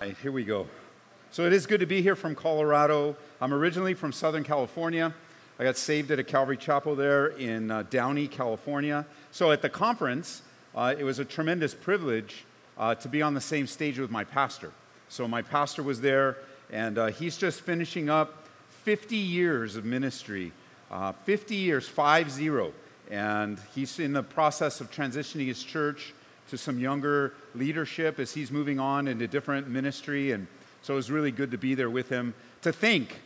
Right, here we go. So it is good to be here from Colorado. I'm originally from Southern California. I got saved at a Calvary Chapel there in uh, Downey, California. So at the conference, uh, it was a tremendous privilege uh, to be on the same stage with my pastor. So my pastor was there, and uh, he's just finishing up 50 years of ministry. Uh, 50 years, 5 0. And he's in the process of transitioning his church to some younger leadership as he's moving on into different ministry. And so it was really good to be there with him. To think,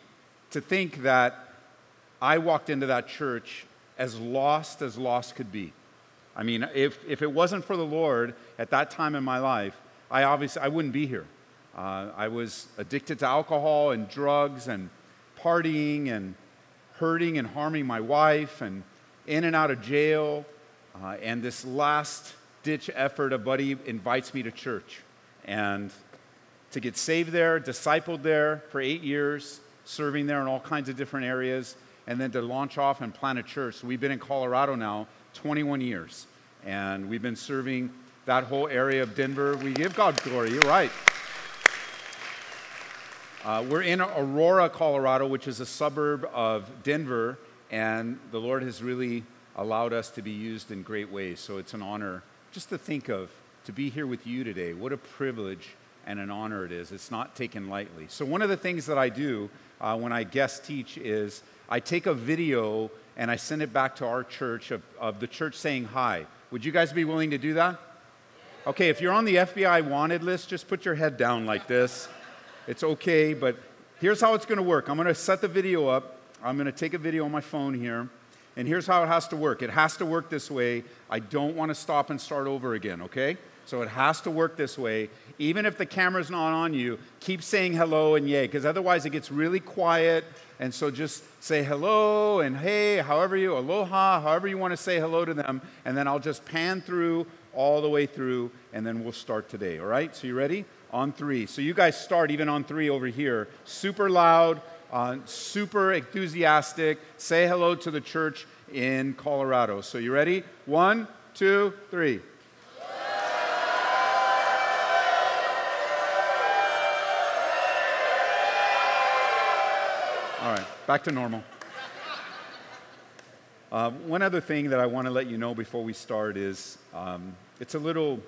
to think that I walked into that church as lost as lost could be. I mean, if, if it wasn't for the Lord at that time in my life, I obviously I wouldn't be here. Uh, I was addicted to alcohol and drugs and partying and hurting and harming my wife and in and out of jail. Uh, and this last ditch effort, a buddy invites me to church. And to get saved there, discipled there for eight years, serving there in all kinds of different areas, and then to launch off and plant a church. So we've been in Colorado now 21 years, and we've been serving that whole area of Denver. We give God glory. You're right. Uh, we're in Aurora, Colorado, which is a suburb of Denver, and the Lord has really allowed us to be used in great ways. So it's an honor just to think of to be here with you today. What a privilege and an honor it is. It's not taken lightly. So, one of the things that I do uh, when I guest teach is I take a video and I send it back to our church of, of the church saying hi. Would you guys be willing to do that? Okay, if you're on the FBI wanted list, just put your head down like this. It's okay, but here's how it's to work I'm to set the video up. I'm to take a video on my phone here. And here's how it has to work it has to work this way. I don't want to stop and start over again, okay? So it has to work this way. Even if the camera's not on you, keep saying hello and yay, because otherwise it gets really quiet. And so just say hello and hey, however you, aloha, however you want to say hello to them. And then I'll just pan through all the way through, and then we'll start today, all right? So you ready? On three. So you guys start even on three over here. Super loud, uh, super enthusiastic. Say hello to the church in Colorado. So you ready? One, two, three. All right, back to normal. Uh, one other thing that I want to let you know before we start is um, it's a little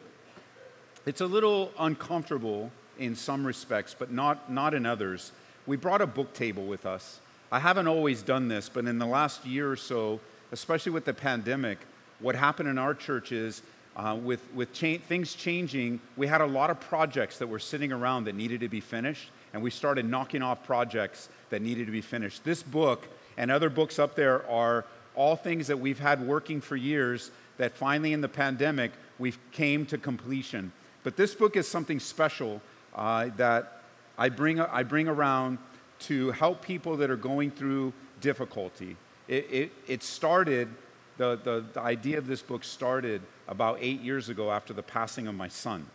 it's a little uncomfortable in some respects, but not not in others we brought a book table with us. I haven't always done this, but in the last year or so, especially with the pandemic, what happened in our church is uh, with, with cha- things changing, we had a lot of projects that were sitting around that needed to be finished, and we started knocking off projects that needed to be finished. This book and other books up there are all things that we've had working for years that finally in the pandemic we came to completion. But this book is something special uh, that I bring, I bring around to help people that are going through difficulty. It, it, it started, the, the, the, idea of this book started about eight years ago after the passing of my son.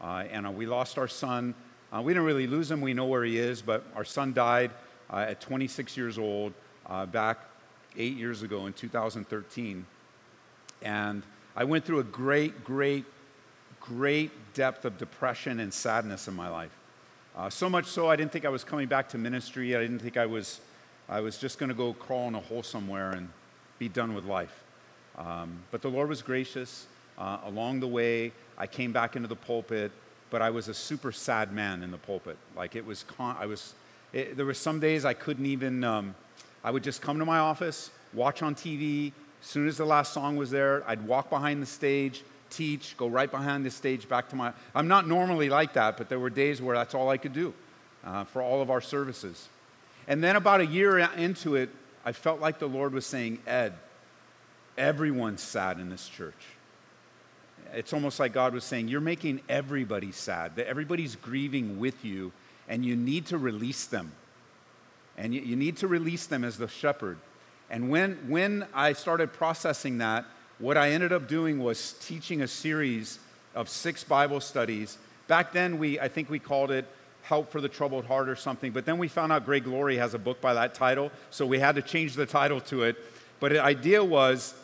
Uh, and uh, we lost our son. Uh, we didn't really lose him, we know where he is, but our son died uh, at 26 years old uh, back eight years ago in 2013. And I went through a great, great, great depth of depression and sadness in my life. Uh, so much so, I didn't think I was coming back to ministry. I didn't think I was, I was just going to go crawl in a hole somewhere and be done with life. Um, but the Lord was gracious. Uh, along the way, I came back into the pulpit, but I was a super sad man in the pulpit. Like it was, con- I was, it, there were some days I couldn't even, um, I would just come to my office, watch on TV. As soon as the last song was there, I'd walk behind the stage, teach, go right behind the stage back to my. I'm not normally like that, but there were days where that's all I could do uh, for all of our services. And then about a year into it, I felt like the Lord was saying, Ed, everyone's sad in this church. It's almost like God was saying, You're making everybody sad, that everybody's grieving with you, and you need to release them. And you, you need to release them as the shepherd. And when, when I started processing that, what I ended up doing was teaching a series of six Bible studies. Back then, we, I think we called it Help for the Troubled Heart or something, but then we found out Greg Laurie has a book by that title, so we had to change the title to it. But the idea was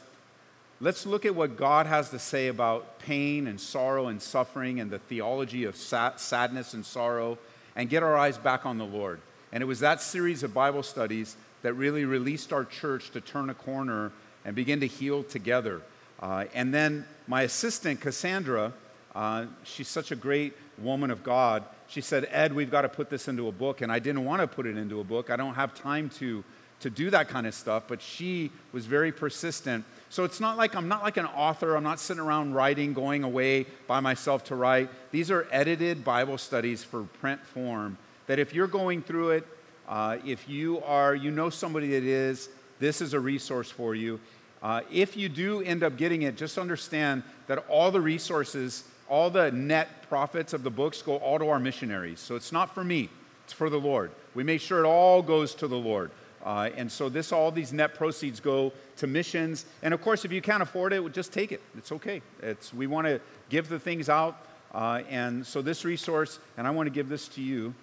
let's look at what God has to say about pain and sorrow and suffering and the theology of sadness and sorrow and get our eyes back on the Lord. And it was that series of Bible studies that really released our church to turn a corner and begin to heal together. Uh, and then my assistant, Cassandra, uh, she's such a great woman of God. She said, Ed, we've got to put this into a book. And I didn't want to put it into a book. I don't have time to, to do that kind of stuff. But she was very persistent. So it's not like I'm not like an author. I'm not sitting around writing, going away by myself to write. These are edited Bible studies for print form that if you're going through it, uh, if you are, you know somebody that is, this is a resource for you. Uh, if you do end up getting it, just understand that all the resources, all the net profits of the books go all to our missionaries. So it's not for me, it's for the Lord. We make sure it all goes to the Lord. Uh, and so this, all these net proceeds go to missions. And of course, if you can't afford it, just take it. It's okay. It's, we want to give the things out. Uh, and so this resource, and I want to give this to you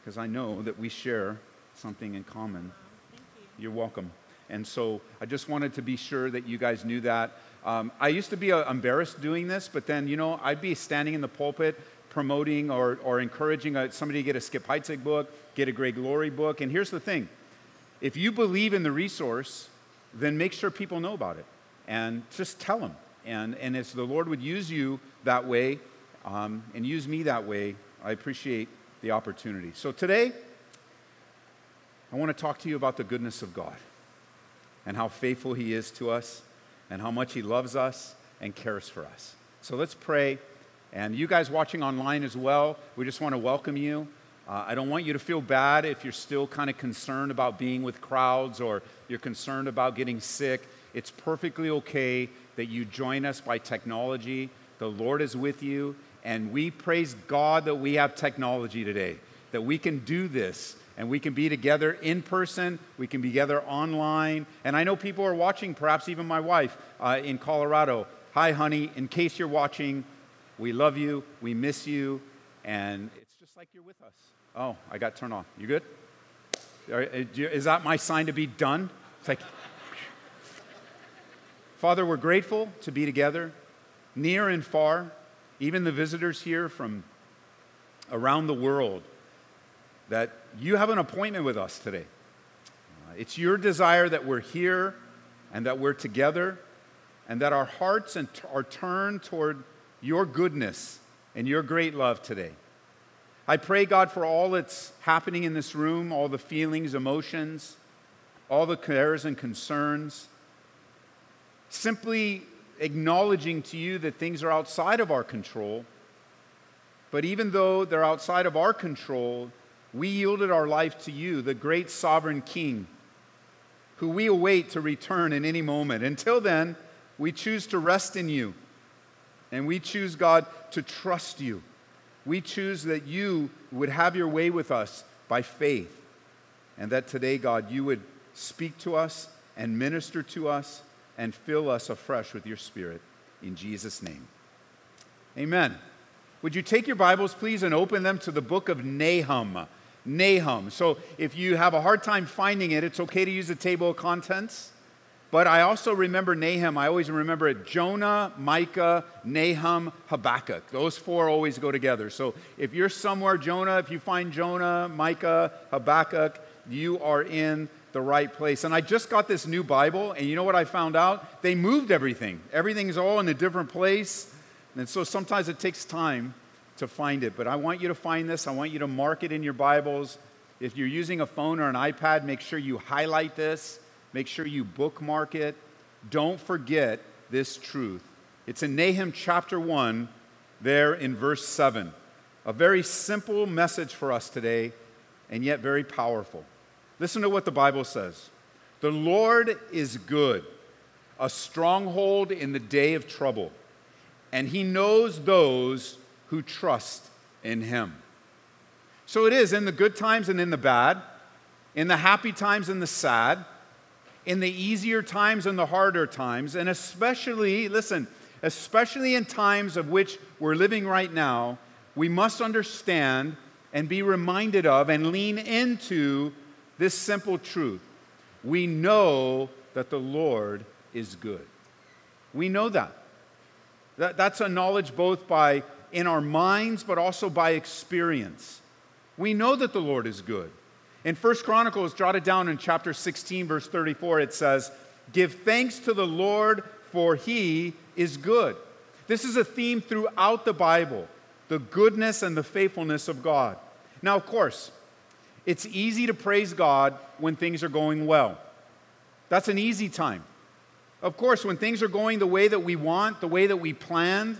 because I know that we share something in common. You. You're welcome. And so I just wanted to be sure that you guys knew that. Um, I used to be uh, embarrassed doing this, but then, you know, I'd be standing in the pulpit promoting or, or encouraging a, somebody to get a Skip Heitzig book, get a Greg Laurie book. And here's the thing if you believe in the resource, then make sure people know about it and just tell them. And, and as the Lord would use you that way um, and use me that way, I appreciate the opportunity. So today, I want to talk to you about the goodness of God and how faithful He is to us and how much He loves us and cares for us. So let's pray. And you guys watching online as well, we just want to welcome you. Uh, I don't want you to feel bad if you're still kind of concerned about being with crowds or you're concerned about getting sick. It's perfectly okay that you join us by technology. The Lord is with you, and we praise God that we have technology today, that we can do this and we can be together in person, we can be together online. And I know people are watching, perhaps even my wife uh, in Colorado. Hi, honey, in case you're watching, we love you, we miss you, and it's just like you're with us. Oh, I got turned on. You good? Uh, is that my sign to be done? It's like, Father, we're grateful to be together, near and far even the visitors here from around the world, that you have an appointment with us today. Uh, it's your desire that we're here and that we're together and that our hearts are turned toward your goodness and your great love today. I pray, God, for all that's happening in this room, all the feelings, emotions, all the cares and concerns. Simply acknowledging to you that things are outside of our control. But even though they're outside of our control, we yielded our life to you, the great sovereign King, who we await to return in any moment. Until then, we choose to rest in you. And we choose, God, to trust you. We choose that you would have your way with us by faith. And that today, God, you would speak to us and minister to us and fill us afresh with your Spirit. In Jesus' name. Amen. Would you take your Bibles, please, and open them to the book of Nahum? Nahum. So if you have a hard time finding it, it's okay to use the table of contents. But I also remember Nahum. I always remember it Jonah, Micah, Nahum, Habakkuk. Those four always go together. So if you're somewhere, Jonah, if you find Jonah, Micah, Habakkuk, you are in the right place. And I just got this new Bible, and you know what I found out? They moved everything. Everything's all in a different place. And so sometimes it takes time to find it. But I want you to find this. I want you to mark it in your Bibles. If you're using a phone or an iPad, make sure you highlight this. Make sure you bookmark it. Don't forget this truth. It's in Nahum chapter 1, there in verse 7. A very simple message for us today, and yet very powerful. Listen to what the Bible says The Lord is good, a stronghold in the day of trouble, and he knows those who trust in him. So it is in the good times and in the bad, in the happy times and the sad, in the easier times and the harder times, and especially, listen, especially in times of which we're living right now, we must understand and be reminded of and lean into this simple truth we know that the Lord is good. We know that. that. That's a knowledge both by in our minds, but also by experience. We know that the Lord is good. In First Chronicles, jotted down in chapter 16, verse 34, it says, Give thanks to the Lord, for he is good. This is a theme throughout the Bible the goodness and the faithfulness of God. Now, of course, it's easy to praise God when things are going well. That's an easy time. Of course, when things are going the way that we want, the way that we planned,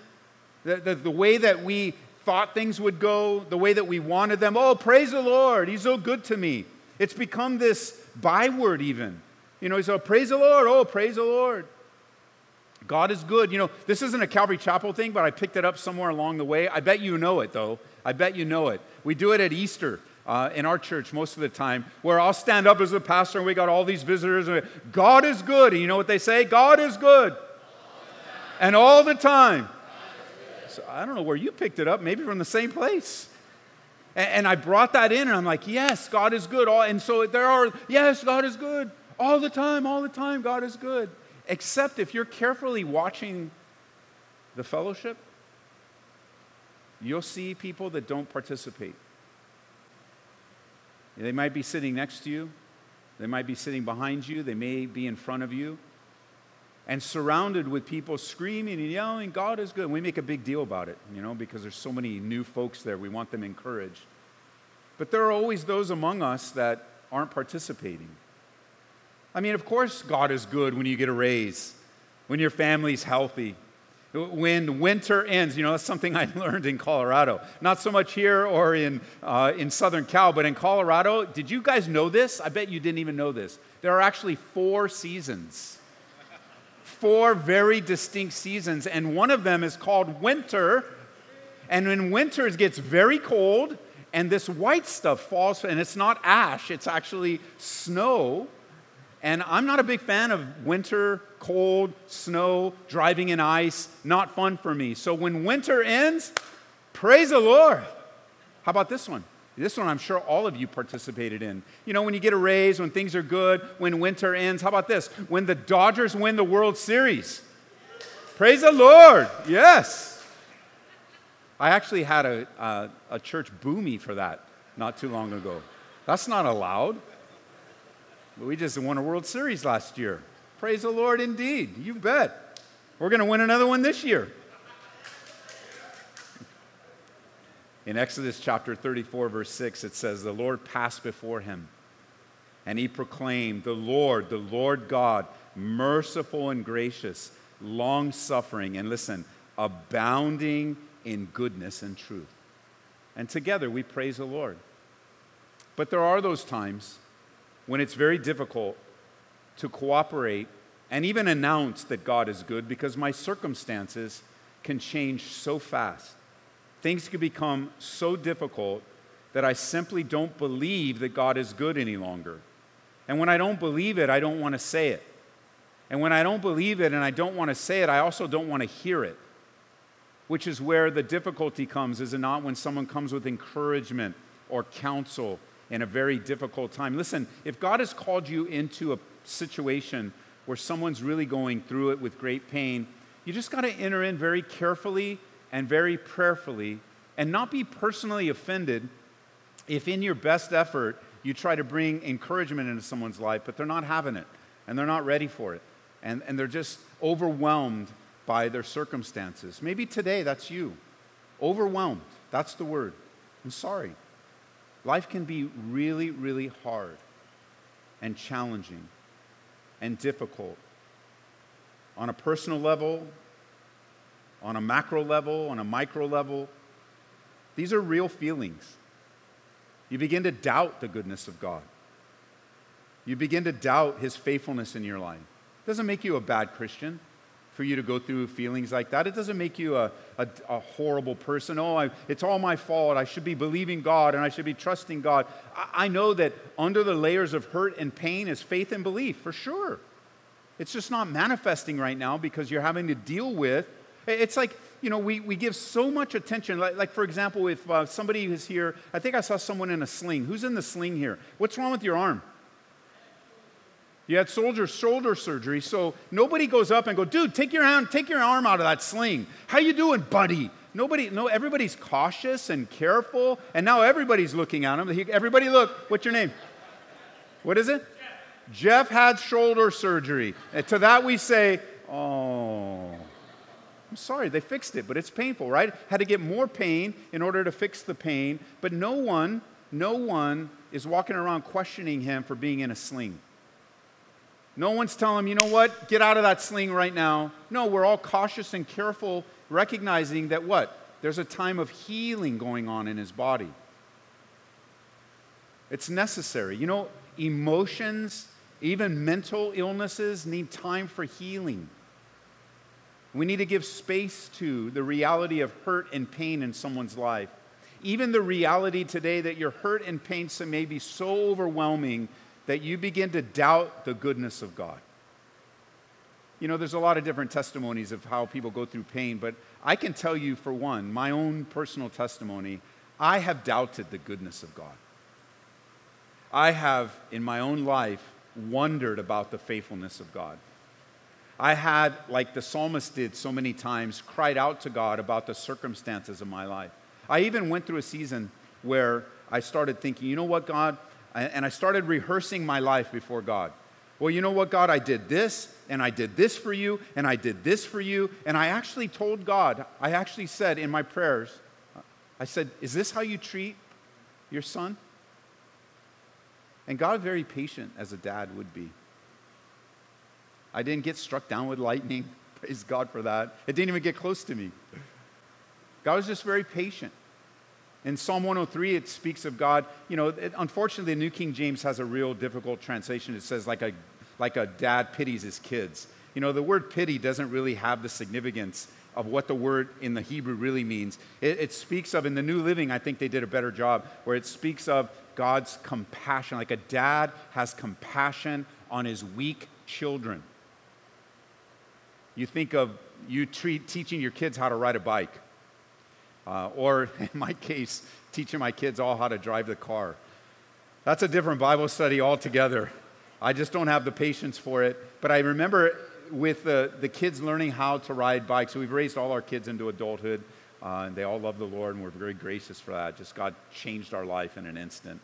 the, the, the way that we thought things would go, the way that we wanted them, oh, praise the Lord, He's so good to me. It's become this byword, even. You know, he's oh, praise the Lord, oh, praise the Lord. God is good. You know, this isn't a Calvary Chapel thing, but I picked it up somewhere along the way. I bet you know it, though. I bet you know it. We do it at Easter. Uh, in our church most of the time, where I'll stand up as a pastor and we got all these visitors. And God is good. And you know what they say? God is good. and all the time. I don't know where you picked it up, maybe from the same place. And, and I brought that in and I'm like, yes, God is good. All, and so there are, yes, God is good. All the time, all the time, God is good. Except if you're carefully watching the fellowship, you'll see people that don't participate. They might be sitting next to you, they might be sitting behind you, they may be in front of you, and surrounded with people screaming and yelling, God is good. And we make a big deal about it, you know, because there's so many new folks there. We want them encouraged. But there are always those among us that aren't participating. I mean, of course, God is good when you get a raise, when your family's healthy, when winter ends. You know, that's something I learned in Colorado. Not so much here or in, uh, in Southern Cal, but in Colorado. Did you guys know this? I bet you didn't even know this. There are actually four seasons. Four very distinct seasons, and one of them is called winter. And when winter gets very cold, and this white stuff falls, and it's not ash, it's actually snow and I'm not a big fan of winter, cold, snow, driving in ice, not fun for me. So when winter ends, praise the Lord. How about this one? This one I'm sure all of you participated in. You know, when you get a raise, when things are good, when winter ends. How about this? When the Dodgers win the World Series. Praise the Lord. Yes. I actually had a, a, a church boo me for that not too long ago. That's not allowed. We just won a World Series last year. Praise the Lord indeed. You bet. We're going to win another one this year. In Exodus chapter 34, verse 6, it says, The Lord passed before him, and he proclaimed, The Lord, the Lord God, merciful and gracious, long suffering, and listen, abounding in goodness and truth. And together we praise the Lord. But there are those times when it's very difficult to cooperate and even announce that God is good because my circumstances can change so fast. Things can become so difficult that I simply don't believe that God is good any longer. And when I don't believe it, I don't want to say it. And when I don't believe it and I don't want to say it, I also don't want to hear it. Which is where the difficulty comes, is it not? When someone comes with encouragement or counsel in a very difficult time. Listen, if God has called you into a situation where someone's really going through it with great pain, you just got to enter in very carefully and very prayerfully and not be personally offended if, in your best effort, you try to bring encouragement into someone's life, but they're not having it and they're not ready for it and, and they're just overwhelmed by their circumstances. Maybe today that's you. Overwhelmed. That's the word. I'm sorry. Life can be really, really hard and challenging and difficult on a personal level, on a macro level, on a micro level. These are real feelings. You begin to doubt the goodness of God. You begin to doubt his faithfulness in your life. It doesn't make you a bad Christian for you to go through feelings like that. It doesn't make you a, a, a horrible person. Oh, I, it's all my fault. I should be believing God and I should be trusting God. I, I know that under the layers of hurt and pain is faith and belief, for sure. It's just not manifesting right now because you're having to deal with. It's like, you know, we, we give so much attention. Like, like for example, if uh, somebody is here, I think I saw someone in a sling. Who's in the sling here? What's wrong with your arm? You had soldier shoulder surgery, so nobody goes up and go, dude, take your hand, take your arm out of that sling. How you doing, buddy? Nobody, no, everybody's cautious and careful, and now everybody's looking at him. Everybody, look. What's your name? What is it? Jeff, Jeff had shoulder surgery. And to that we say, oh, I'm sorry, they fixed it, but it's painful, right? Had to get more pain in order to fix the pain, but no one, no one is walking around questioning him for being in a sling. No one's telling him, you know what, get out of that sling right now. No, we're all cautious and careful recognizing that what? There's a time of healing going on in his body. It's necessary. You know, emotions, even mental illnesses, need time for healing. We need to give space to the reality of hurt and pain in someone's life. Even the reality today that your hurt and pain may be so overwhelming that you begin to doubt the goodness of God. You know, there's a lot of different testimonies of how people go through pain, but I can tell you, for one, my own personal testimony, I have doubted the goodness of God. I have, in my own life, wondered about the faithfulness of God. I had, like the psalmist did so many times, cried out to God about the circumstances of my life. I even went through a season where I started thinking, you know what, God? And I started rehearsing my life before God. Well, you know what, God? I did this, and I did this for you, and I did this for you. And I actually told God, I actually said in my prayers, I said, Is this how you treat your son? And God, very patient as a dad would be. I didn't get struck down with lightning. Praise God for that. It didn't even get close to me. God was just very patient. In Psalm 103, it speaks of God. You know, it, unfortunately, the New King James has a real difficult translation. It says, like a, like a dad pities his kids. You know, the word pity doesn't really have the significance of what the word in the Hebrew really means. It, it, speaks of, in the New Living, I think they did a better job, where it speaks of God's compassion. Like a dad has compassion on his weak children. You think of you treat, teaching your kids how to ride a bike. Uh, or in my case, teaching my kids all how to drive the car. That's a different Bible study altogether. I just don't have the patience for it. But I remember with the, the kids learning how to ride bikes, we've raised all our kids into adulthood, uh, and they all love the Lord, and we're very gracious for that. Just God changed our life in an instant.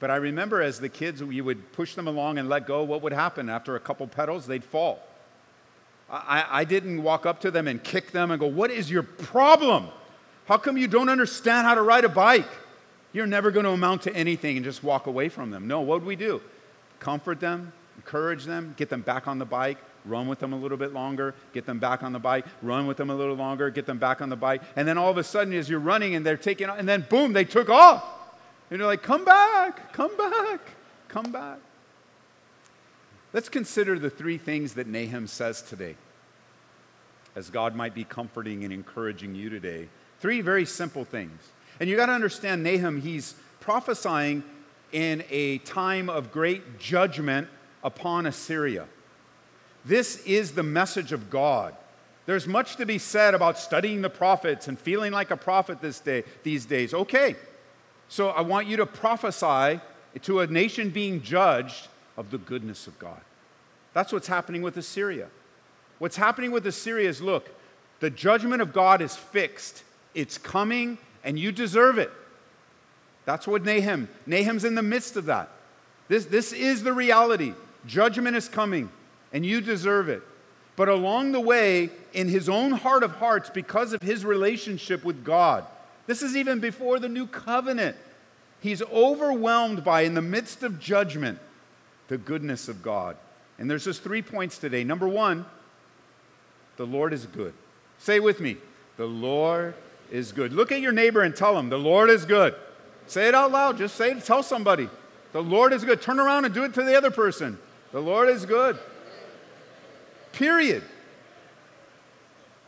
But I remember as the kids, you would push them along and let go, what would happen? After a couple pedals, they'd fall. I, I didn't walk up to them and kick them and go, What is your problem? How come you don't understand how to ride a bike? You're never going to amount to anything and just walk away from them. No, what do we do? Comfort them, encourage them, get them back on the bike, run with them a little bit longer, get them back on the bike, run with them a little longer, get them back on the bike. And then all of a sudden, as you're running and they're taking, and then boom, they took off. And you're like, come back, come back, come back. Let's consider the three things that Nahum says today, as God might be comforting and encouraging you today Three very simple things. And you got to understand Nahum, he's prophesying in a time of great judgment upon Assyria. This is the message of God. There's much to be said about studying the prophets and feeling like a prophet this day, these days. Okay, so I want you to prophesy to a nation being judged of the goodness of God. That's what's happening with Assyria. What's happening with Assyria is look, the judgment of God is fixed. It's coming and you deserve it. That's what Nahum, Nahum's in the midst of that. This, this is the reality. Judgment is coming and you deserve it. But along the way, in his own heart of hearts, because of his relationship with God, this is even before the new covenant, he's overwhelmed by, in the midst of judgment, the goodness of God. And there's just three points today. Number one, the Lord is good. Say with me, the Lord is good. Look at your neighbor and tell him, The Lord is good. Say it out loud. Just say it. Tell somebody. The Lord is good. Turn around and do it to the other person. The Lord is good. Period.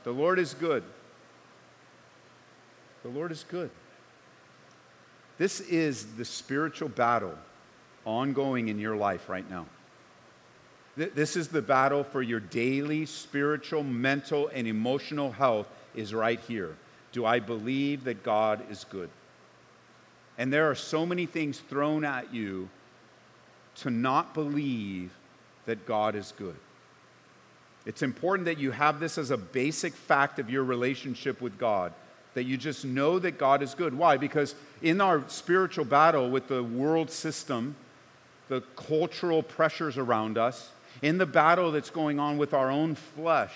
The Lord is good. The Lord is good. This is the spiritual battle ongoing in your life right now. This is the battle for your daily spiritual, mental, and emotional health is right here. Do I believe that God is good? And there are so many things thrown at you to not believe that God is good. It's important that you have this as a basic fact of your relationship with God, that you just know that God is good. Why? Because in our spiritual battle with the world system, the cultural pressures around us, in the battle that's going on with our own flesh,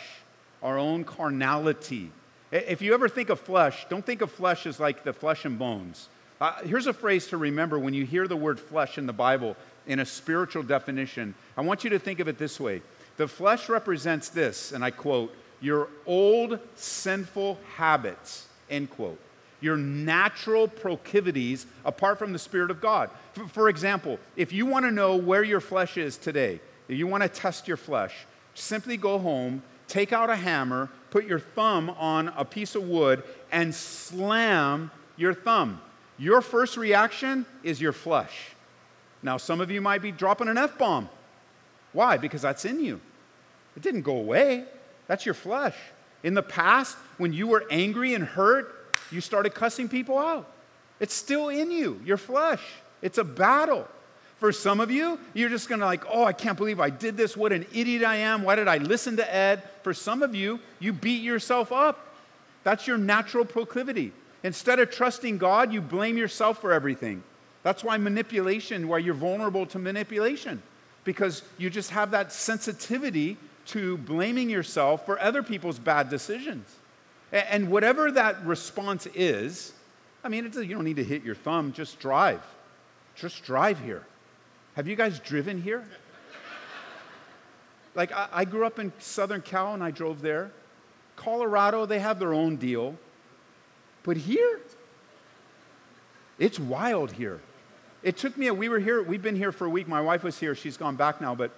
our own carnality. If you ever think of flesh, don't think of flesh as like the flesh and bones. Uh, here's a phrase to remember when you hear the word flesh in the Bible in a spiritual definition. I want you to think of it this way the flesh represents this, and I quote, your old sinful habits, end quote. Your natural proclivities apart from the Spirit of God. For, example, if you want to know where your flesh is today, you want to test your flesh, simply go home, take out a hammer, put your thumb on a piece of wood, and slam your thumb. Your first reaction is your flesh. Now, some of you might be dropping an F bomb. Why? Because that's in you. It didn't go away. That's your flesh. In the past, when you were angry and hurt, you started cussing people out. It's still in you, your flesh. It's a battle. For some of you, you're just gonna like, oh, I can't believe I did this. What an idiot I am. Why did I listen to Ed? For some of you, you beat yourself up. That's your natural proclivity. Instead of trusting God, you blame yourself for everything. That's why manipulation, why you're vulnerable to manipulation, because you just have that sensitivity to blaming yourself for other people's bad decisions. And whatever that response is, I mean, a, you don't need to hit your thumb, just drive. Just drive here. Have you guys driven here? Like, I, grew up in Southern Cal and I drove there. Colorado, they have their own deal. But here, it's wild here. It took me a, we were here, we've been here for a week. My wife was here, she's gone back now, but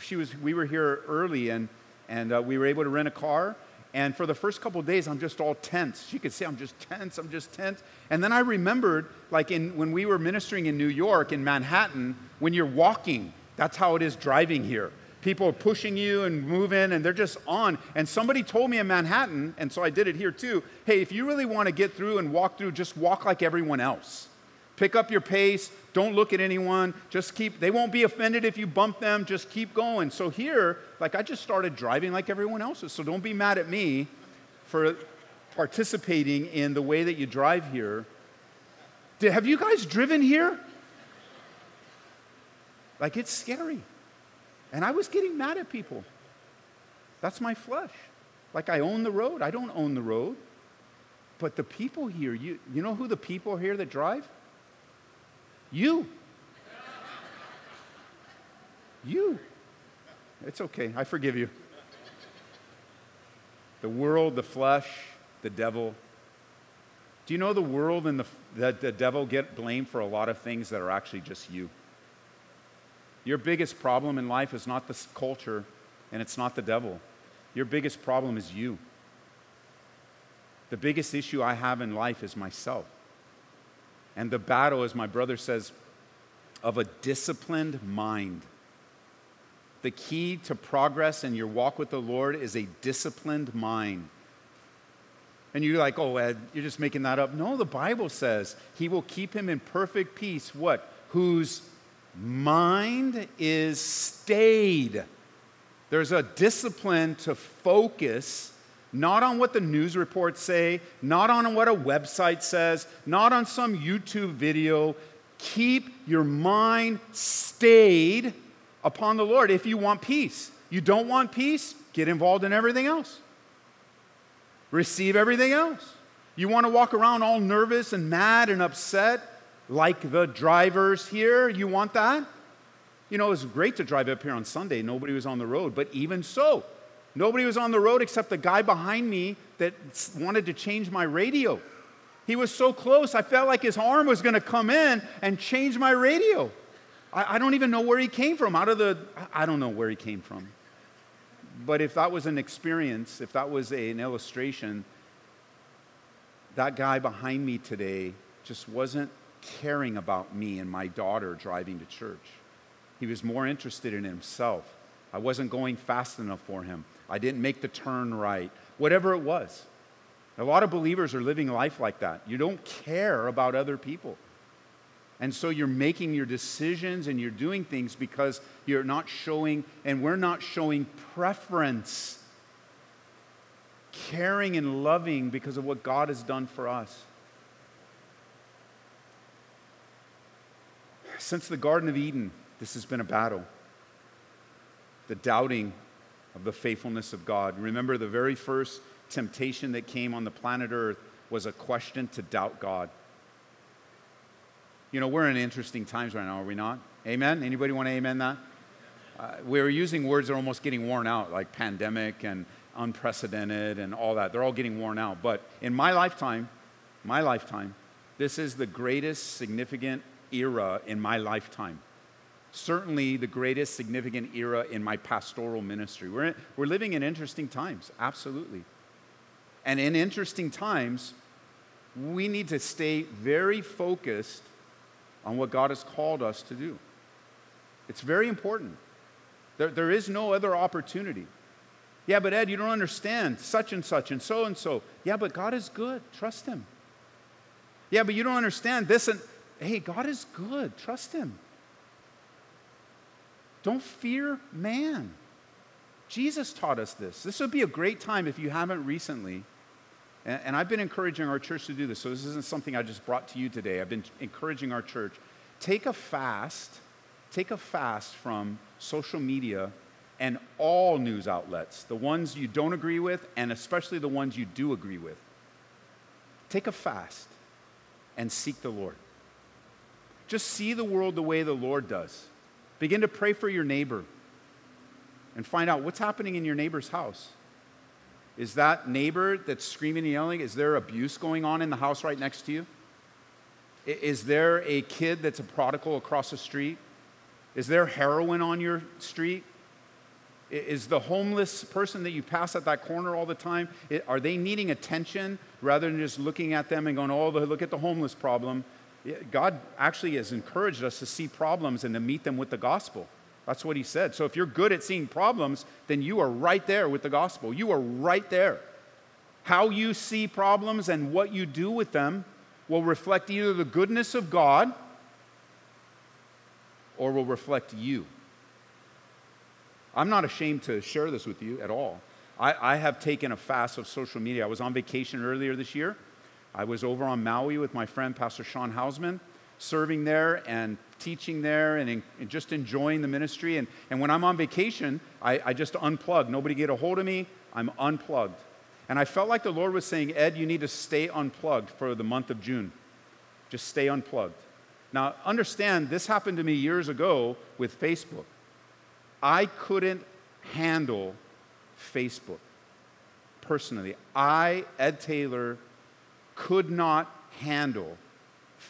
she was, we were here early and, and uh, we were able to rent a car. And for the first couple days, I'm just all tense. She could say, I'm just tense, I'm just tense. And then I remembered, like in, when we were ministering in New York, in Manhattan, when you're walking, that's how it is driving here. People are pushing you and moving, and they're just on. And somebody told me in Manhattan, and so I did it here too hey, if you really want to get through and walk through, just walk like everyone else. Pick up your pace. Don't look at anyone. Just keep, they won't be offended if you bump them. Just keep going. So here, like I just started driving like everyone else. So don't be mad at me for participating in the way that you drive here. Did, have you guys driven here? Like it's scary. And I was getting mad at people. That's my flesh. Like I own the road. I don't own the road. But the people here, you, you know who the people here that drive? You. You. It's okay. I forgive you. The world, the flesh, the devil. Do you know the world and the, the, the devil get blamed for a lot of things that are actually just you? Your biggest problem in life is not the culture and it's not the devil. Your biggest problem is you. The biggest issue I have in life is myself. And the battle, as my brother says, of a disciplined mind. The key to progress in your walk with the Lord is a disciplined mind. And you're like, oh, Ed, you're just making that up. No, the Bible says he will keep him in perfect peace. What? Whose mind is stayed. There's a discipline to focus not on what the news reports say, not on what a website says, not on some YouTube video. Keep your mind stayed upon the Lord if you want peace. You don't want peace, get involved in everything else. Receive everything else. You want to walk around all nervous and mad and upset like the drivers here? You want that? You know, it was great to drive up here on Sunday. Nobody was on the road, but even so, Nobody was on the road except the guy behind me that wanted to change my radio. He was so close, I felt like his arm was going to come in and change my radio. I, I, don't even know where he came from. Out of the, I don't know where he came from. But if that was an experience, if that was a, an illustration, that guy behind me today just wasn't caring about me and my daughter driving to church. He was more interested in himself. I wasn't going fast enough for him. I didn't make the turn right, whatever it was. A lot of believers are living life like that. You don't care about other people. And so you're making your decisions and you're doing things because you're not showing, and we're not showing preference, caring and loving because of what God has done for us. Since the Garden of Eden, this has been a battle. The doubting of the faithfulness of God. Remember, the very first temptation that came on the planet Earth was a question to doubt God. You know, we're in interesting times right now, are we not? Amen? Anybody want to amen that? Uh, we're using words that are almost getting worn out, like pandemic and unprecedented and all that. They're all getting worn out. But in my lifetime, my lifetime, this is the greatest significant era in my lifetime. Certainly the greatest significant era in my pastoral ministry. We're, in, we're living in interesting times, absolutely. And in interesting times, we need to stay very focused on what God has called us to do. It's very important. There, there is no other opportunity. Yeah, but Ed, you don't understand such and such and so and so. Yeah, but God is good. Trust Him. Yeah, but you don't understand this and hey, God is good. Trust Him. Don't fear man. Jesus taught us this. This would be a great time if you haven't recently and, and I've been encouraging our church to do this, so this isn't something I just brought to you today. I've been encouraging our church. Take a fast, take a fast from social media and all news outlets, the ones you don't agree with, and especially the ones you do agree with. Take a fast and seek the Lord. Just see the world the way the Lord does. Begin to pray for your neighbor and find out what's happening in your neighbor's house. Is that neighbor that's screaming and yelling, is there abuse going on in the house right next to you? Is there a kid that's a prodigal across the street? Is there heroin on your street? Is the homeless person that you pass at that corner all the time, are they needing attention rather than just looking at them and going, oh, look at the homeless problem? God actually has encouraged us to see problems and to meet them with the gospel. That's what he said. So if you're good at seeing problems, then you are right there with the gospel. You are right there. How you see problems and what you do with them will reflect either the goodness of God or will reflect you. I'm not ashamed to share this with you at all. I, I, have taken a fast of social media. I was on vacation earlier this year. I was over on Maui with my friend, Pastor Sean Hausman serving there and teaching there and, in, and, just enjoying the ministry. And, and when I'm on vacation, I, I just unplug. Nobody get a hold of me. I'm unplugged. And I felt like the Lord was saying, Ed, you need to stay unplugged for the month of June. Just stay unplugged. Now, understand, this happened to me years ago with Facebook. I couldn't handle Facebook personally. I, Ed Taylor, could not handle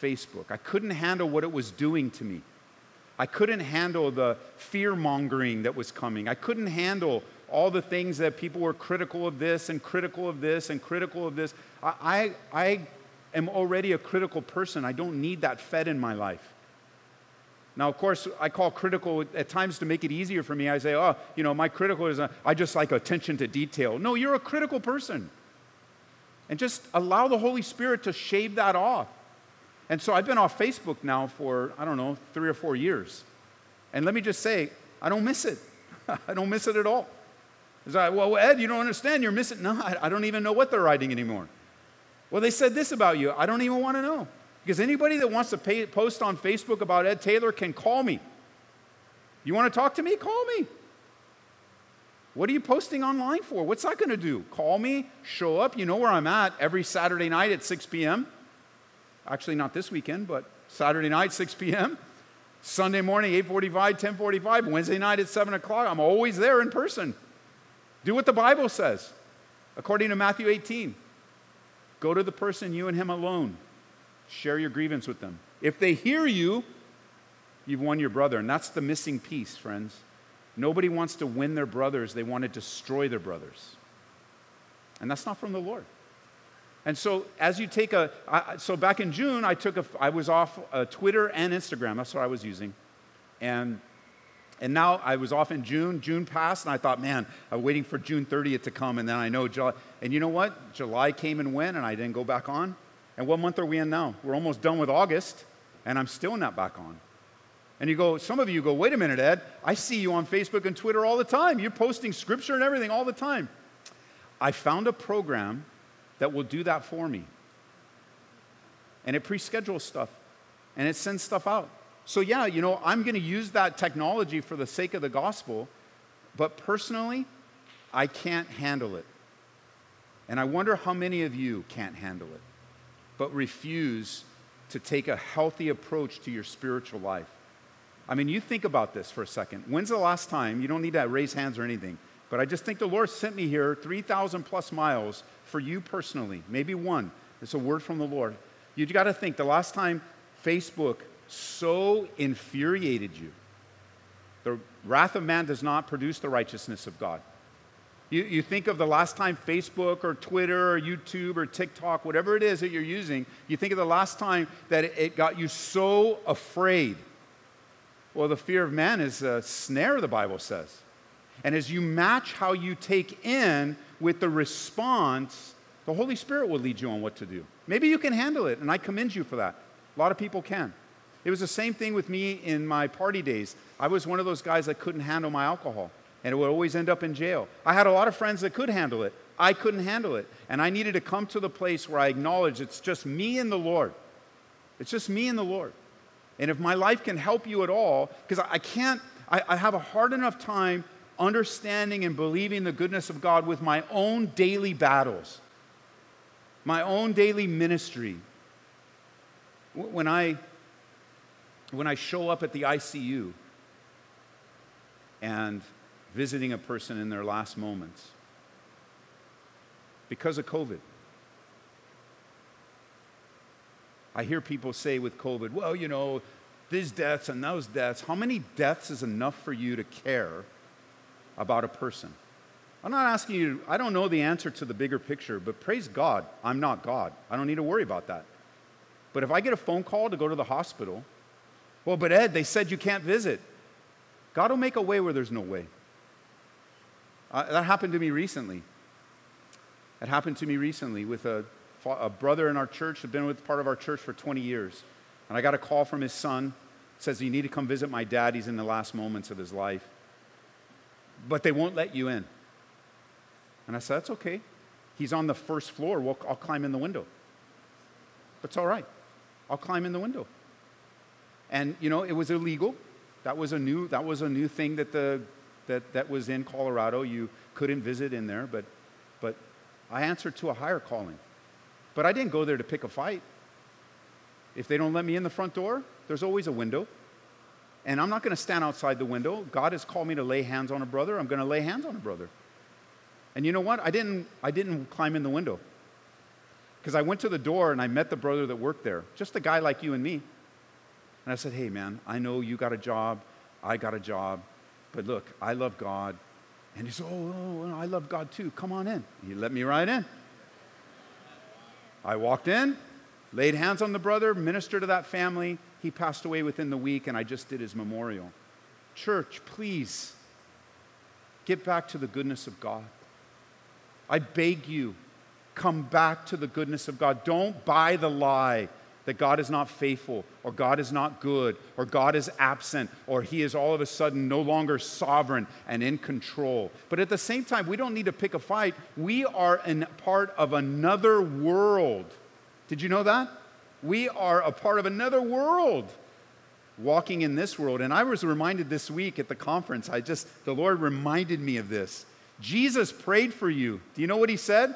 Facebook. I couldn't handle what it was doing to me. I couldn't handle the fear mongering that was coming. I couldn't handle all the things that people were critical of this and critical of this and critical of this. I, I, I am already a critical person. I don't need that fed in my life. Now, of course, I call critical at times to make it easier for me. I say, oh, you know, my critical is, a, I just like attention to detail. No, you're a critical person. And just allow the Holy Spirit to shave that off. And so I've been off Facebook now for, I don't know, three or four years. And let me just say, I don't miss it. I don't miss it at all. It's like, well, Ed, you don't understand. You're missing. No, I, don't even know what they're writing anymore. Well, they said this about you. I don't even want to know. Because anybody that wants to pay, post on Facebook about Ed Taylor can call me. You want to talk to me? Call me. What are you posting online for? What's that going to do? Call me, show up. You know where I'm at every Saturday night at 6 p.m. Actually, not this weekend, but Saturday night, 6 p.m. Sunday morning, 8:45, 10:45. Wednesday night at 7 o'clock. I'm always there in person. Do what the Bible says, according to Matthew 18. Go to the person, you and him alone. Share your grievance with them. If they hear you, you've won your brother. And that's the missing piece, friends. Nobody wants to win their brothers, they want to destroy their brothers. And that's not from the Lord. And so, as you take a, I, so back in June, I took a, I was off uh, Twitter and Instagram. That's what I was using, and and now I was off in June. June passed, and I thought, man, I'm waiting for June 30th to come, and then I know July. And you know what? July came and went, and I didn't go back on. And what month are we in now? We're almost done with August. and I'm still not back on. And you go, some of you go, wait a minute, Ed, I see you on Facebook and Twitter all the time. You're posting scripture and everything all the time. I found a program that will do that for me. And it pre schedules stuff and it sends stuff out. So, yeah, you know, I'm going to use that technology for the sake of the gospel, but personally, I can't handle it. And I wonder how many of you can't handle it, but refuse to take a healthy approach to your spiritual life. I mean, you think about this for a second. When's the last time? You don't need to raise hands or anything, but I just think the Lord sent me here 3,000 plus miles for you personally, maybe one. It's a word from the Lord. You got to think the last time Facebook so infuriated you. The wrath of man does not produce the righteousness of God. You, you think of the last time Facebook or Twitter or YouTube or TikTok, whatever it is that you're using, you think of the last time that it, it got you so afraid. Well, the fear of man is a snare, the Bible says. And as you match how you take in with the response, the Holy Spirit will lead you on what to do. Maybe you can handle it, and I commend you for that. A lot of people can. It was the same thing with me in my party days. I was one of those guys that couldn't handle my alcohol, and it would always end up in jail. I had a lot of friends that could handle it. I couldn't handle it. And I needed to come to the place where I acknowledge it's just me and the Lord. It's just me and the Lord. And if my life can help you at all, because I can't, I, I have a hard enough time understanding and believing the goodness of God with my own daily battles, my own daily ministry. When I when I show up at the ICU and visiting a person in their last moments because of COVID. I hear people say with COVID, well, you know, these deaths and those deaths. How many deaths is enough for you to care about a person? I'm not asking you, I don't know the answer to the bigger picture, but praise God, I'm not God. I don't need to worry about that. But if I get a phone call to go to the hospital well, but Ed, they said you can't visit. God will make a way where there's no way. Uh, that happened to me recently. It happened to me recently with a, a brother in our church who'd been with part of our church for 20 years. And I got a call from his son. Says, You need to come visit my dad. He's in the last moments of his life. But they won't let you in. And I said, That's okay. He's on the first floor. We'll, I'll climb in the window. That's all right. I'll climb in the window. And, you know, it was illegal. That was a new, that was a new thing that, the, that, that was in Colorado. You couldn't visit in there, but, but I answered to a higher calling. But I didn't go there to pick a fight. If they don't let me in the front door, there's always a window. And I'm not going to stand outside the window. God has called me to lay hands on a brother. I'm going to lay hands on a brother. And you know what? I didn't, I didn't climb in the window. Because I went to the door and I met the brother that worked there, just a guy like you and me. And I said, Hey, man, I know you got a job. I got a job. But look, I love God. And he said, oh, oh, oh I love God too. Come on in. He let me right in. I walked in, laid hands on the brother, ministered to that family. He passed away within the week, and I just did his memorial. Church, please get back to the goodness of God. I beg you, come back to the goodness of God. Don't buy the lie that God is not faithful, or God is not good, or God is absent, or He is all of a sudden no longer sovereign and in control. But at the same time, we don't need to pick a fight. We are a part of another world. Did you know that? We are a part of another world walking in this world. And I was reminded this week at the conference, I just, the Lord reminded me of this. Jesus prayed for you. Do you know what He said?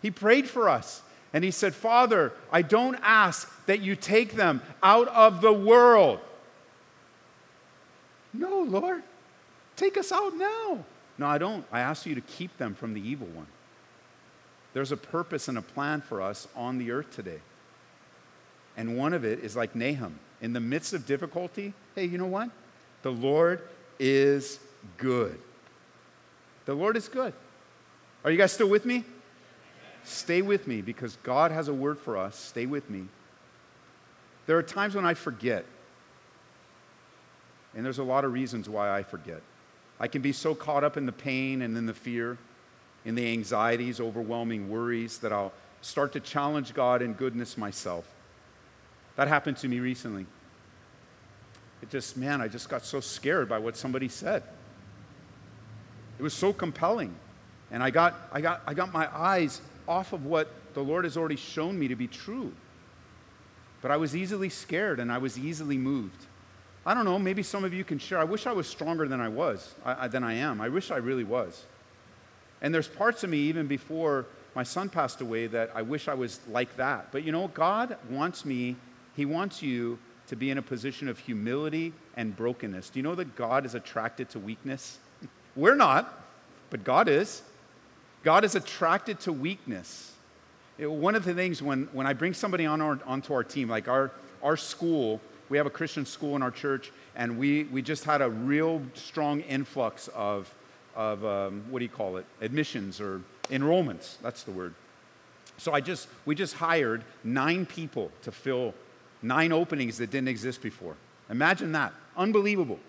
He prayed for us. And he said, Father, I don't ask that you take them out of the world. No, Lord, take us out now. No, I don't. I ask you to keep them from the evil one. There's a purpose and a plan for us on the earth today. And one of it is like Nahum. In the midst of difficulty, hey, you know what? The Lord is good. The Lord is good. Are you guys still with me? Stay with me because God has a word for us. Stay with me. There are times when I forget. And there's a lot of reasons why I forget. I can be so caught up in the pain and in the fear, in the anxieties, overwhelming worries that I'll start to challenge God and goodness myself. That happened to me recently. It just, man, I just got so scared by what somebody said. It was so compelling. And I got, I got, I got my eyes off of what the Lord has already shown me to be true. But I was easily scared and I was easily moved. I don't know, maybe some of you can share. I wish I was stronger than I was, I, than I am. I wish I really was. And there's parts of me, even before my son passed away, that I wish I was like that. But you know, God wants me, He wants you to be in a position of humility and brokenness. Do you know that God is attracted to weakness? We're not, but God is. God is attracted to weakness. It, one of the things when, when I bring somebody on our, onto our team, like our, our school, we have a Christian school in our church, and we, we just had a real strong influx of, of um, what do you call it, admissions or enrollments. That's the word. So I just, we just hired nine people to fill nine openings that didn't exist before. Imagine that. Unbelievable.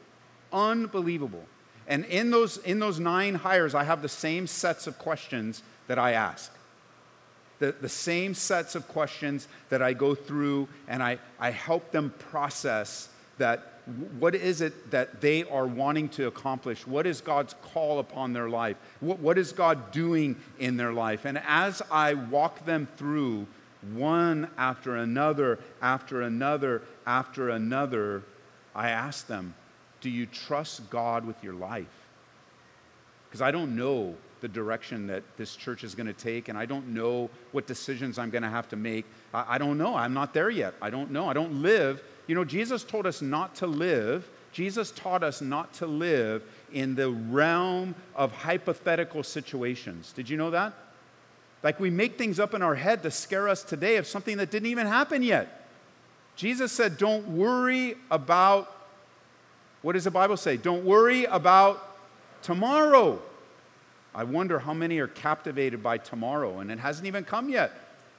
Unbelievable. And in those, in those nine hires, I have the same sets of questions that I ask. The, the same sets of questions that I go through and I, I help them process that what is it that they are wanting to accomplish? What is God's call upon their life? What, what is God doing in their life? And as I walk them through one after another, after another, after another, I ask them, do you trust God with your life? Because I don't know the direction that this church is going to take, and I don't know what decisions I'm going to have to make. I, I, don't know. I'm not there yet. I don't know. I don't live. You know, Jesus told us not to live. Jesus taught us not to live in the realm of hypothetical situations. Did you know that? Like we make things up in our head to scare us today of something that didn't even happen yet. Jesus said, Don't worry about what does the Bible say? Don't worry about tomorrow. I wonder how many are captivated by tomorrow, and it hasn't even come yet.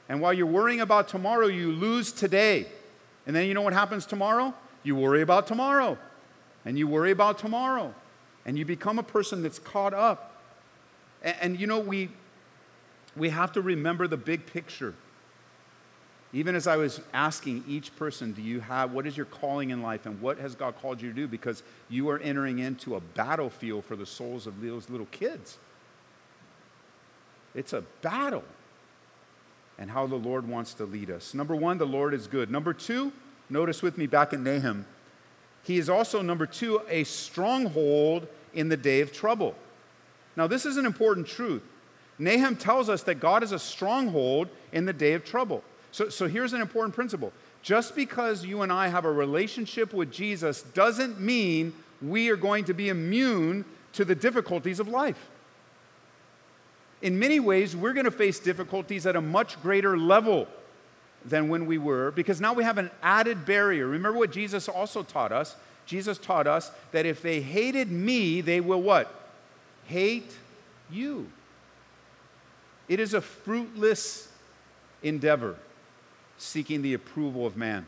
And while you're worrying about tomorrow, you lose today. And then you know what happens tomorrow? You worry about tomorrow, and you worry about tomorrow, and you become a person that's caught up. And, and you know, we, we have to remember the big picture. Even as I was asking each person, do you have, what is your calling in life and what has God called you to do? Because you are entering into a battlefield for the souls of those little kids. It's a battle. And how the Lord wants to lead us. Number one, the Lord is good. Number two, notice with me back in Nahum, he is also, number two, a stronghold in the day of trouble. Now, this is an important truth. Nahum tells us that God is a stronghold in the day of trouble. So, so here's an important principle just because you and I have a relationship with Jesus doesn't mean we are going to be immune to the difficulties of life. In many ways, we're going to face difficulties at a much greater level than when we were because now we have an added barrier. Remember what Jesus also taught us? Jesus taught us that if they hated me, they will what? Hate you. It is a fruitless endeavor seeking the approval of man.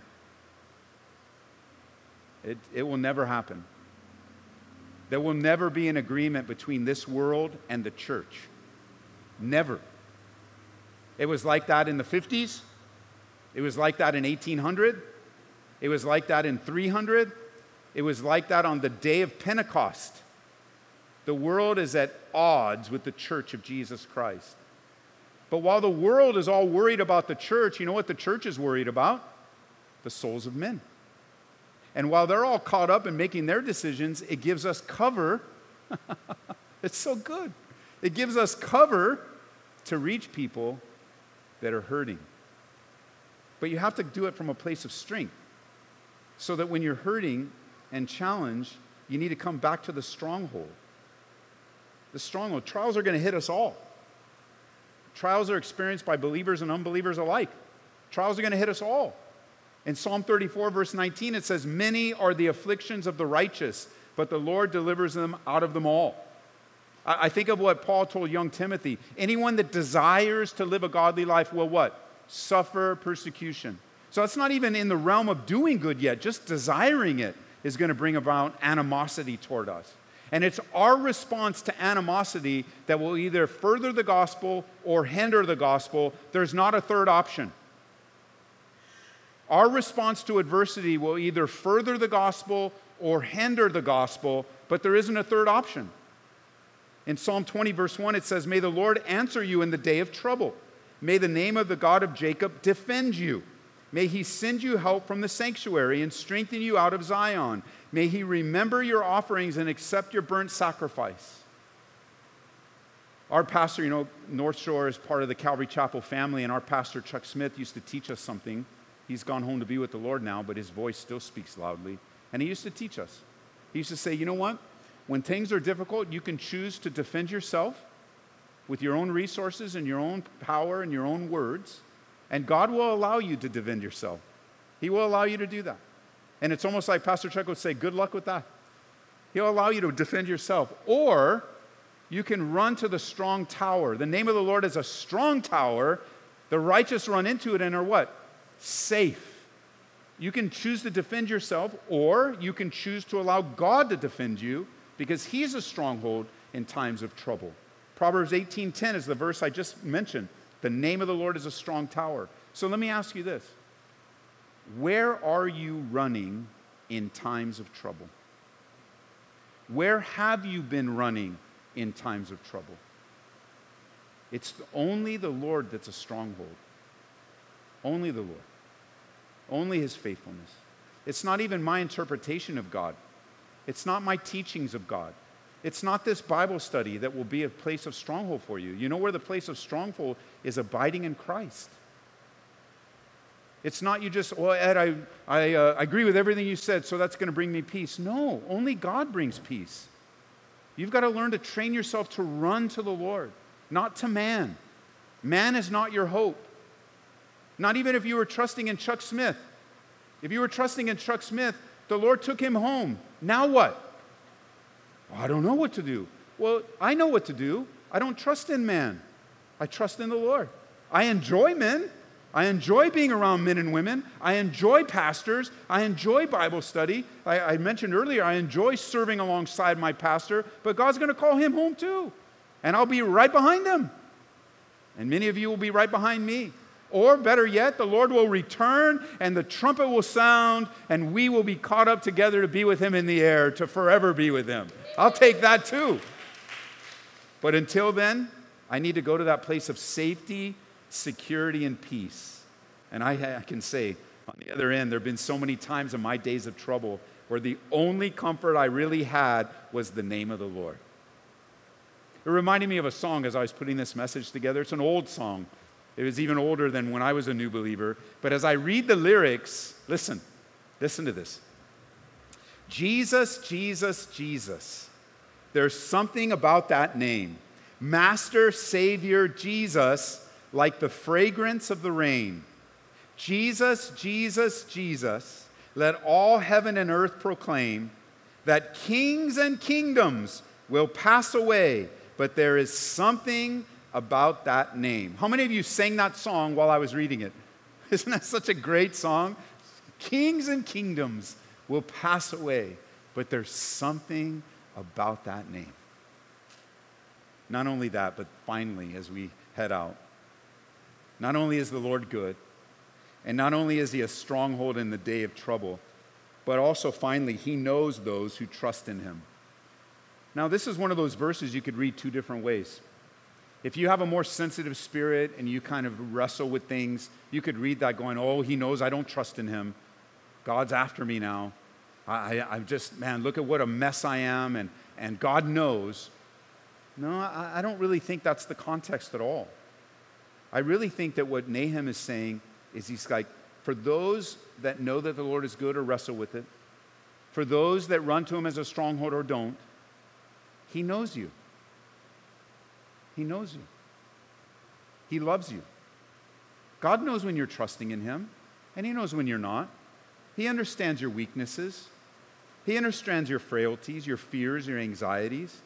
It, it will never happen. There will never be an agreement between this world and the church. Never. It was like that in the 50s. It was like that in 1800. It was like that in 300. It was like that on the day of Pentecost. The world is at odds with the church of Jesus Christ. But while the world is all worried about the church, you know what the church is worried about? The souls of men. And while they're all caught up in making their decisions, it gives us cover. it's so good. It gives us cover to reach people that are hurting. But you have to do it from a place of strength. So that when you're hurting and challenged, you need to come back to the stronghold. The stronghold. Trials are going to hit us all. Trials are experienced by believers and unbelievers alike. Trials are going to hit us all. In Psalm 34, verse 19, it says, Many are the afflictions of the righteous, but the Lord delivers them out of them all. I think of what Paul told young Timothy anyone that desires to live a godly life will what? Suffer persecution. So that's not even in the realm of doing good yet. Just desiring it is going to bring about animosity toward us. And it's our response to animosity that will either further the gospel or hinder the gospel. There's not a third option. Our response to adversity will either further the gospel or hinder the gospel, but there isn't a third option. In Psalm 20, verse 1, it says, May the Lord answer you in the day of trouble. May the name of the God of Jacob defend you. May he send you help from the sanctuary and strengthen you out of Zion. May he remember your offerings and accept your burnt sacrifice. Our pastor, you know, North Shore is part of the Calvary Chapel family, and our pastor, Chuck Smith, used to teach us something. He's gone home to be with the Lord now, but his voice still speaks loudly. And he used to teach us. He used to say, you know what? When things are difficult, you can choose to defend yourself with your own resources and your own power and your own words, and God will allow you to defend yourself. He will allow you to do that. And it's almost like Pastor Chuck would say, good luck with that. He'll allow you to defend yourself. Or you can run to the strong tower. The name of the Lord is a strong tower. The righteous run into it and are what? Safe. You can choose to defend yourself, or you can choose to allow God to defend you because He's a stronghold in times of trouble. Proverbs 18:10 is the verse I just mentioned. The name of the Lord is a strong tower. So let me ask you this. Where are you running in times of trouble? Where have you been running in times of trouble. It's only the Lord that's a stronghold. Only the Lord. Only his faithfulness. It's not even my interpretation of God. It's not my teachings of God. It's not this Bible study that will be a place of stronghold for you. You know where the place of stronghold is abiding in Christ. It's not you just, well, Ed, I, I, uh, I agree with everything you said, so that's going to bring me peace. No, only God brings peace. You've got to learn to train yourself to run to the Lord, not to man. Man is not your hope. Not even if you were trusting in Chuck Smith. If you were trusting in Chuck Smith, the Lord took him home. Now what? Well, I don't know what to do. Well, I know what to do. I don't trust in man, I trust in the Lord. I enjoy men. I enjoy being around men and women. I enjoy pastors. I enjoy Bible study. I, I mentioned earlier, I enjoy serving alongside my pastor, but God's going to call him home too. And I'll be right behind him. And many of you will be right behind me. Or better yet, the Lord will return and the trumpet will sound and we will be caught up together to be with him in the air, to forever be with him. I'll take that too. But until then, I need to go to that place of safety security, and peace. And I, I can say, on the other end, there have been so many times in my days of trouble where the only comfort I really had was the name of the Lord. It reminded me of a song as I was putting this message together. It's an old song. It was even older than when I was a new believer. But as I read the lyrics, listen, listen to this Jesus, Jesus, Jesus. There's something about that name. Master, Savior, Jesus like the fragrance of the rain. Jesus, Jesus, Jesus, let all heaven and earth proclaim that kings and kingdoms will pass away, but there is something about that name. How many of you sang that song while I was reading it? Isn't that such a great song? Kings and kingdoms will pass away, but there's something about that name. Not only that, but finally, as we head out, not only is the Lord good, and not only is he a stronghold in the day of trouble, but also finally, he knows those who trust in him. Now, this is one of those verses you could read two different ways. If you have a more sensitive spirit and you kind of wrestle with things, you could read that going, Oh, he knows I don't trust in him. God's after me now. I, I, am just, man, look at what a mess I am, and, and God knows. No, I, I don't really think that's the context at all. I really think that what Nahum is saying is he's like, for those that know that the Lord is good or wrestle with it, for those that run to him as a stronghold or don't, he knows you. He knows you. He loves you. God knows when you're trusting in him, and he knows when you're not. He understands your weaknesses. He understands your frailties, your fears, your anxieties.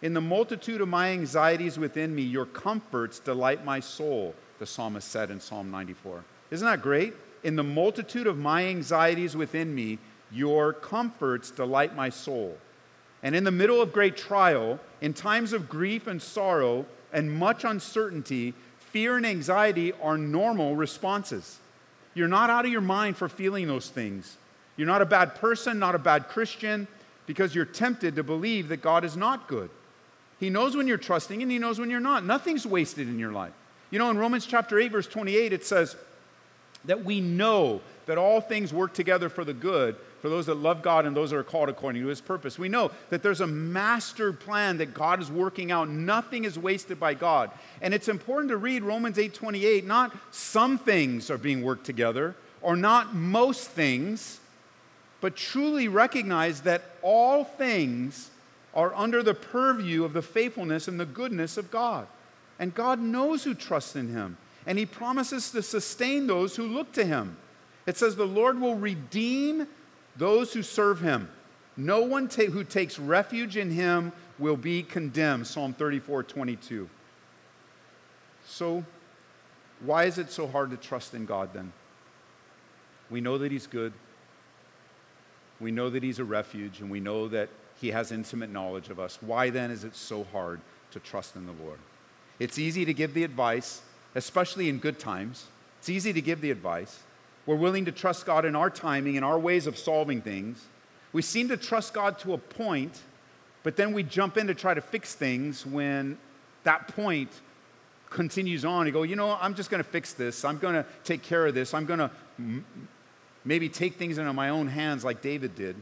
In the multitude of my anxieties within me, your comforts delight my soul, the psalmist said in Psalm 94. Isn't that great? In the multitude of my anxieties within me, your comforts delight my soul. And in the middle of great trial, in times of grief and sorrow and much uncertainty, fear and anxiety are normal responses. You're not out of your mind for feeling those things. You're not a bad person, not a bad Christian, because you're tempted to believe that God is not good. He knows when you're trusting and He knows when you're not. Nothing's wasted in your life. You know, in Romans chapter 8, verse 28, it says that we know that all things work together for the good for those that love God and those that are called according to his purpose. We know that there's a master plan that God is working out. Nothing is wasted by God. And it's important to read Romans 8:28, not some things are being worked together or not most things, but truly recognize that all things are under the purview of the faithfulness and the goodness of God. And God knows who trusts in him, and he promises to sustain those who look to him. It says the Lord will redeem those who serve him. No one ta- who takes refuge in him will be condemned. Psalm 34 22. So, why is it so hard to trust in God then? We know that he's good. We know that he's a refuge, and we know that he has intimate knowledge of us. Why then is it so hard to trust in the Lord? It's easy to give the advice, especially in good times. It's easy to give the advice. We're willing to trust God in our timing and our ways of solving things. We seem to trust God to a point, but then we jump in to try to fix things when that point continues on. You go, you know, I'm just going to fix this. I'm going to take care of this. I'm going to m- maybe take things into my own hands like David did.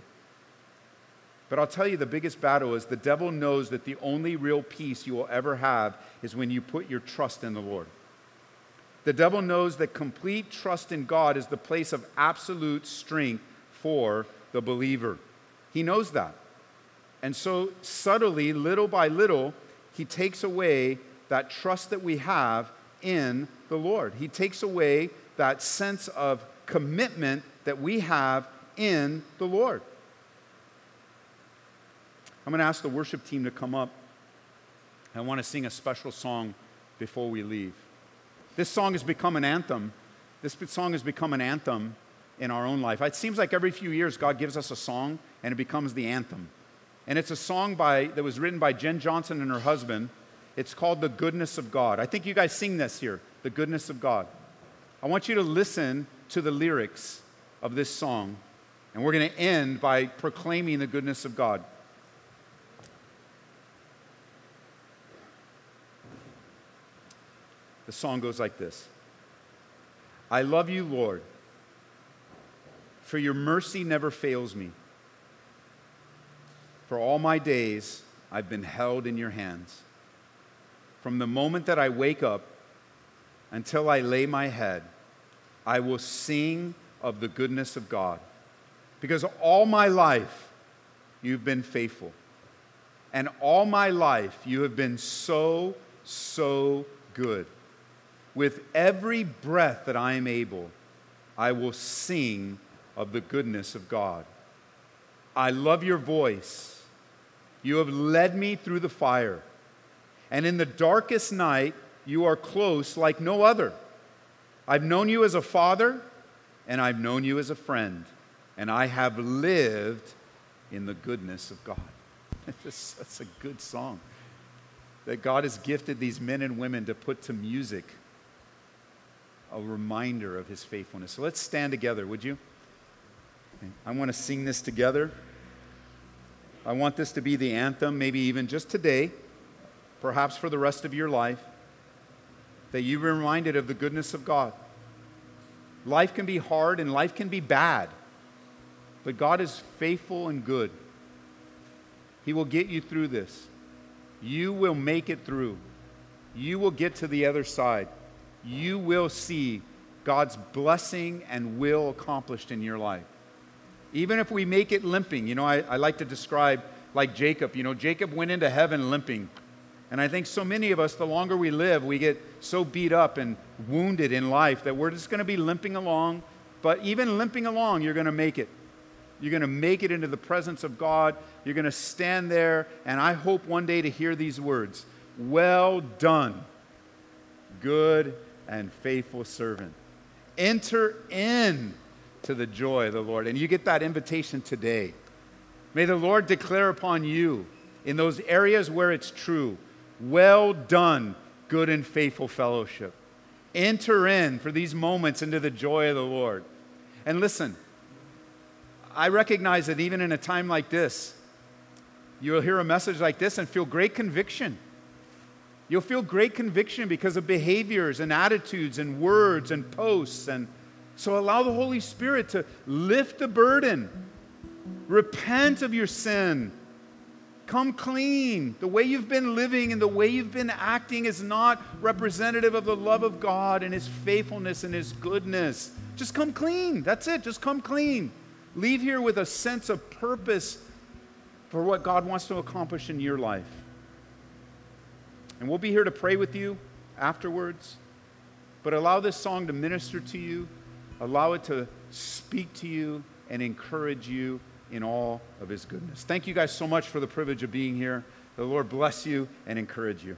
But I'll tell you the biggest battle is the devil knows that the only real peace you will ever have is when you put your trust in the Lord. The devil knows that complete trust in God is the place of absolute strength for the believer. He knows that. And so, subtly, little by little, he takes away that trust that we have in the Lord. He takes away that sense of commitment that we have in the Lord. I'm going to ask the worship team to come up. I want to sing a special song before we leave. This song has become an anthem. This song has become an anthem in our own life. It seems like every few years God gives us a song and it becomes the anthem. And it's a song by, that was written by Jenn Johnson and her husband. It's called The Goodness of God. I think you guys sing this here, The Goodness of God. I want you to listen to the lyrics of this song, and we're going to end by proclaiming the goodness of God. The song goes like this I love you, Lord, for your mercy never fails me. For all my days, I've been held in your hands. From the moment that I wake up until I lay my head, I will sing of the goodness of God. Because all my life, you've been faithful. And all my life, you have been so, so good. With every breath that I am able, I will sing of the goodness of God. I love your voice. You have led me through the fire. And in the darkest night, you are close like no other. I've known you as a father, and I've known you as a friend, and I have lived in the goodness of God. That's a good song that God has gifted these men and women to put to music a reminder of his faithfulness. So let's stand together, would you? I want to sing this together. I want this to be the anthem, maybe even just today, perhaps for the rest of your life, that you be reminded of the goodness of God. Life can be hard and life can be bad, but God is faithful and good. He will get you through this. You will make it through. You will get to the other side you will see God's blessing and will accomplished in your life. Even if we make it limping, you know, I, I like to describe like Jacob. You know, Jacob went into heaven limping. And I think so many of us, the longer we live, we get so beat up and wounded in life that we're just going to be limping along. But even limping along, you're going to make it. You're going to make it into the presence of God. You're going to stand there, and I hope one day to hear these words Well done, good and faithful servant. Enter in to the joy of the Lord. And you get that invitation today. May the Lord declare upon you in those areas where it's true, well done, good and faithful fellowship. enter in for these moments into the joy of the Lord. And listen, I recognize that even in a time like this, you'll hear a message like this and feel great conviction. You'll feel great conviction because of behaviors and attitudes and words and posts. And so allow the Holy Spirit to lift the burden. Repent of your sin. Come clean. The way you've been living and the way you've been acting is not representative of the love of God and His faithfulness and His goodness. Just come clean. That's it. Just come clean. Leave here with a sense of purpose for what God wants to accomplish in your life. And we'll be here to pray with you afterwards. But allow this song to minister to you, allow it to speak to you and encourage you in all of his goodness. Thank you guys so much for the privilege of being here. The Lord bless you and encourage you.